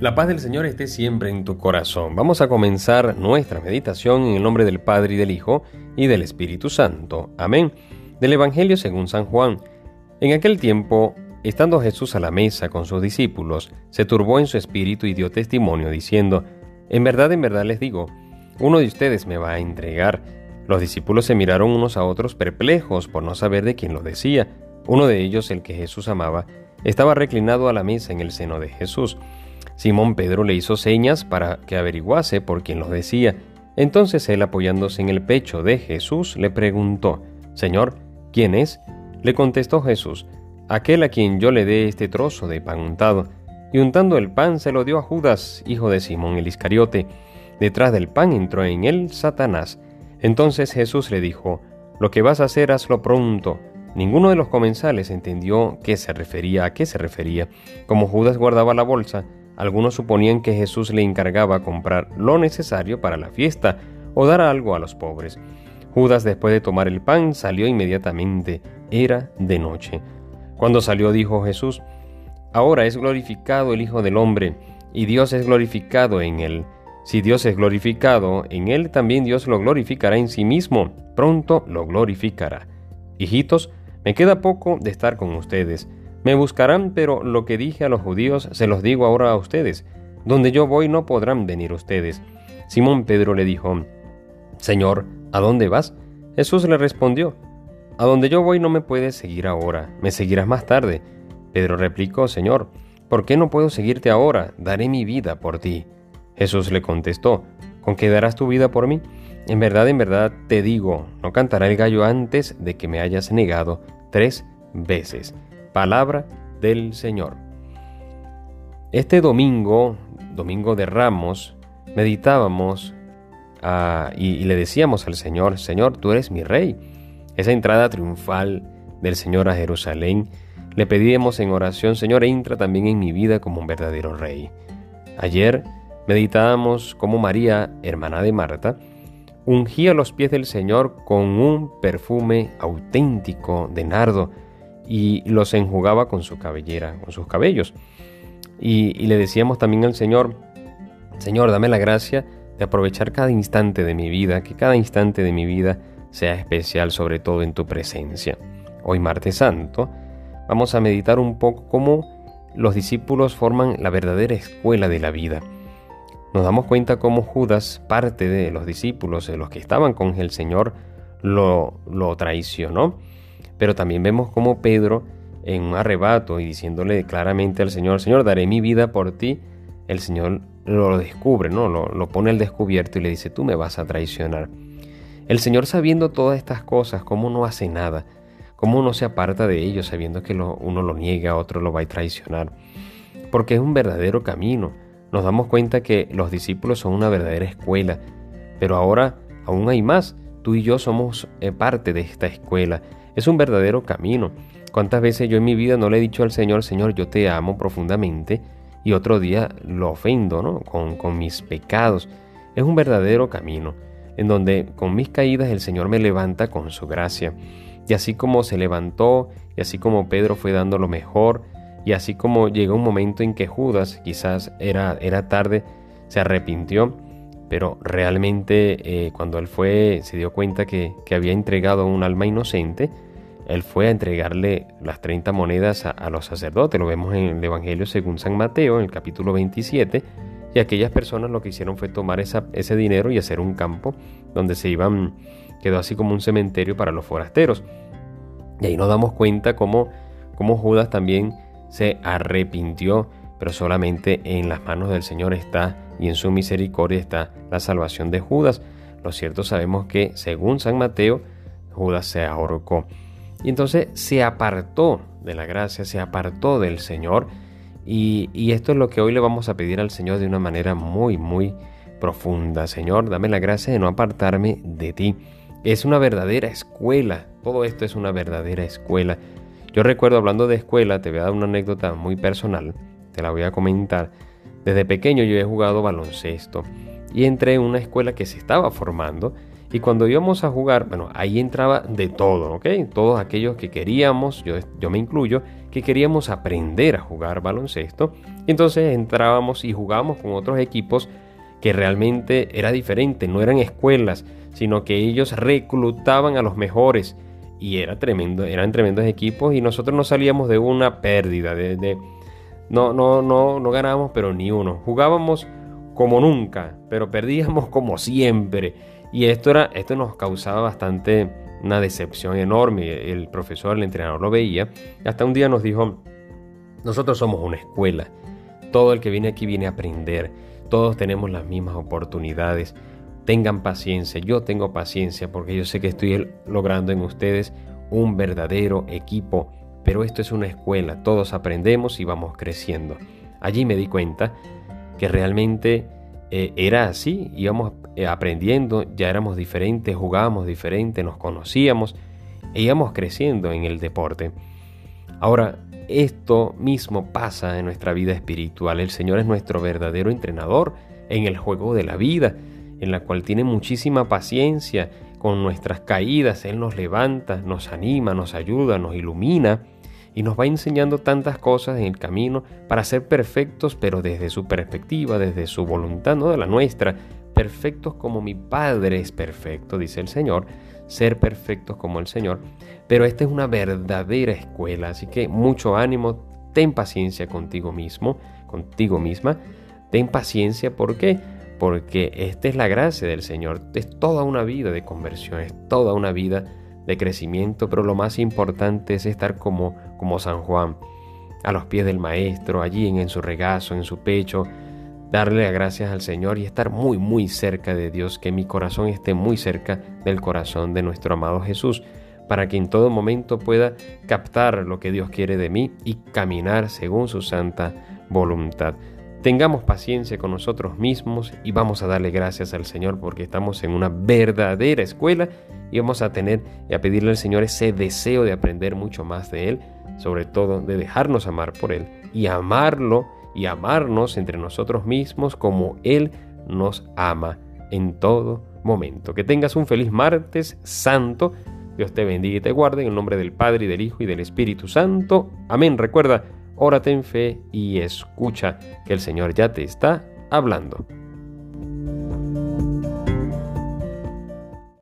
La paz del Señor esté siempre en tu corazón. Vamos a comenzar nuestra meditación en el nombre del Padre y del Hijo y del Espíritu Santo. Amén. Del Evangelio según San Juan. En aquel tiempo, estando Jesús a la mesa con sus discípulos, se turbó en su espíritu y dio testimonio diciendo, En verdad, en verdad les digo, uno de ustedes me va a entregar. Los discípulos se miraron unos a otros perplejos por no saber de quién lo decía. Uno de ellos, el que Jesús amaba, estaba reclinado a la mesa en el seno de Jesús. Simón Pedro le hizo señas para que averiguase por quién lo decía. Entonces él, apoyándose en el pecho de Jesús, le preguntó, Señor, ¿quién es? Le contestó Jesús, aquel a quien yo le dé este trozo de pan untado. Y untando el pan se lo dio a Judas, hijo de Simón el Iscariote. Detrás del pan entró en él Satanás. Entonces Jesús le dijo, Lo que vas a hacer, hazlo pronto. Ninguno de los comensales entendió qué se refería, a qué se refería. Como Judas guardaba la bolsa, algunos suponían que Jesús le encargaba comprar lo necesario para la fiesta o dar algo a los pobres. Judas, después de tomar el pan, salió inmediatamente. Era de noche. Cuando salió dijo Jesús, Ahora es glorificado el Hijo del Hombre, y Dios es glorificado en él. Si Dios es glorificado en él, también Dios lo glorificará en sí mismo. Pronto lo glorificará. Hijitos, me queda poco de estar con ustedes. Me buscarán, pero lo que dije a los judíos se los digo ahora a ustedes. Donde yo voy no podrán venir ustedes. Simón Pedro le dijo, Señor, ¿a dónde vas? Jesús le respondió, A donde yo voy no me puedes seguir ahora, me seguirás más tarde. Pedro replicó, Señor, ¿por qué no puedo seguirte ahora? Daré mi vida por ti. Jesús le contestó, ¿con qué darás tu vida por mí? En verdad, en verdad te digo, no cantará el gallo antes de que me hayas negado tres veces. Palabra del Señor. Este domingo, domingo de Ramos, meditábamos ah, y, y le decíamos al Señor, Señor, tú eres mi rey. Esa entrada triunfal del Señor a Jerusalén, le pedíamos en oración, Señor, entra también en mi vida como un verdadero rey. Ayer meditábamos cómo María, hermana de Marta, ungía los pies del Señor con un perfume auténtico de nardo, y los enjugaba con su cabellera, con sus cabellos. Y, le decíamos también al Señor, Señor, dame la gracia de aprovechar cada instante de mi vida, que cada instante de mi vida sea especial, sobre todo en tu presencia. Hoy, martes santo, vamos a meditar un poco cómo los discípulos forman la verdadera escuela de la vida. Nos damos cuenta cómo Judas, parte de los discípulos, de los que estaban con el Señor, lo, lo traicionó pero también vemos cómo Pedro, en un arrebato y diciéndole claramente al Señor, Señor, daré mi vida por ti, el Señor lo descubre, ¿no? Lo, lo pone al descubierto y le dice, tú me vas a traicionar. El Señor sabiendo todas estas cosas, ¿cómo no hace nada? ¿Cómo no se aparta de ellos sabiendo que uno lo niega, otro lo va a traicionar? Porque es un verdadero camino. Nos damos cuenta que los discípulos son una verdadera escuela, pero ahora aún hay más. Tú y yo somos eh, parte de esta escuela es un verdadero camino. ¿Cuántas veces yo en mi vida no le he dicho al Señor, Señor, yo te amo profundamente y otro día lo ofendo ¿no? con, con mis pecados? Es un verdadero camino en donde con mis caídas el Señor me levanta con su gracia. Y así como se levantó, y así como Pedro fue dando lo mejor, y así como llegó un momento en que Judas, quizás era, era tarde, se arrepintió, pero realmente eh, cuando él fue, se dio cuenta que, había entregado un alma inocente, él fue a entregarle las 30 monedas a, los sacerdotes. Lo vemos en el Evangelio según San Mateo, en el capítulo 27. Y aquellas personas lo que hicieron fue tomar ese dinero y hacer un campo donde se iban, quedó así como un cementerio para los forasteros. Y ahí nos damos cuenta cómo, cómo Judas también se arrepintió, pero solamente en las manos del Señor está y en su misericordia está la salvación de Judas. Lo cierto sabemos que, según San Mateo, Judas se ahorcó. Y entonces se apartó de la gracia, se apartó del Señor. Y, esto es lo que hoy le vamos a pedir al Señor de una manera muy, muy profunda. Señor, dame la gracia de no apartarme de ti. Es una verdadera escuela. Todo esto es una verdadera escuela. Yo recuerdo hablando de escuela, te voy a dar una anécdota muy personal. Te la voy a comentar desde pequeño yo he jugado baloncesto y entré en una escuela que se estaba formando y cuando íbamos a jugar, bueno, ahí entraba de todo, ¿ok? Todos aquellos que queríamos, yo, yo me incluyo, que queríamos aprender a jugar baloncesto. entonces entrábamos y jugábamos con otros equipos que realmente era diferente, no eran escuelas, sino que ellos reclutaban a los mejores y era tremendo, eran tremendos equipos y nosotros no salíamos de una pérdida, de, no, no, no, no ganábamos pero ni uno, jugábamos como nunca, pero perdíamos como siempre y esto era, esto nos causaba bastante una decepción enorme. El profesor, el entrenador lo veía. Hasta un día nos dijo, nosotros somos una escuela. Todo el que viene aquí viene a aprender. Todos tenemos las mismas oportunidades. Tengan paciencia. Yo tengo paciencia porque yo sé que estoy logrando en ustedes un verdadero equipo. Pero esto es una escuela. Todos aprendemos y vamos creciendo. Allí me di cuenta que realmente eh, era así, íbamos eh, aprendiendo, ya éramos diferentes, jugábamos diferente, nos conocíamos e íbamos creciendo en el deporte. Ahora, esto mismo pasa en nuestra vida espiritual. El Señor es nuestro verdadero entrenador en el juego de la vida, en la cual tiene muchísima paciencia con nuestras caídas. Él nos levanta, nos anima, nos ayuda, nos ilumina y nos va enseñando tantas cosas en el camino para ser perfectos, pero desde su perspectiva, desde su voluntad, no de la nuestra, perfectos como mi Padre es perfecto, dice el Señor, ser perfectos como el Señor. Pero esta es una verdadera escuela, así que mucho ánimo, ten paciencia contigo mismo, contigo misma, ten paciencia, ¿por qué? Porque esta es la gracia del Señor, es toda una vida de conversión, es toda una vida de crecimiento, pero lo más importante es estar como, como San Juan, a los pies del Maestro, allí en, en su regazo, en su pecho, darle las gracias al Señor y estar muy, muy cerca de Dios, que mi corazón esté muy cerca del corazón de nuestro amado Jesús, para que en todo momento pueda captar lo que Dios quiere de mí y caminar según su santa voluntad. Tengamos paciencia con nosotros mismos y vamos a darle gracias al Señor porque estamos en una verdadera escuela y vamos a tener y a pedirle al Señor ese deseo de aprender mucho más de Él, sobre todo de dejarnos amar por Él y amarlo y amarnos entre nosotros mismos como Él nos ama en todo momento. Que tengas un feliz martes santo. Dios te bendiga y te guarde en el nombre del Padre y del Hijo y del Espíritu Santo. Amén. Recuerda, órate en fe y escucha que el Señor ya te está hablando.